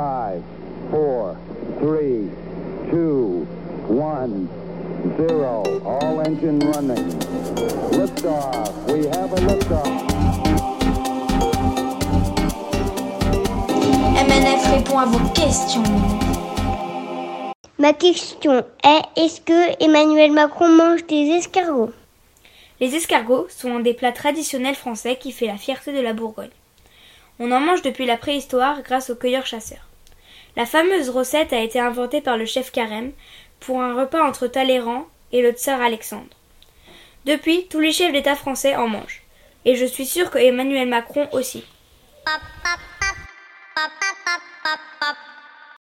5, 4, 3, 2, 1, 0. All engine running. Liftoff. We have a liftoff. MNF répond à vos questions. Ma question est est-ce que Emmanuel Macron mange des escargots? Les escargots sont un des plats traditionnels français qui fait la fierté de la Bourgogne. On en mange depuis la préhistoire grâce aux cueilleurs-chasseurs. La fameuse recette a été inventée par le chef Carême pour un repas entre Talleyrand et le tsar Alexandre. Depuis, tous les chefs d'État français en mangent. Et je suis sûr que Emmanuel Macron aussi.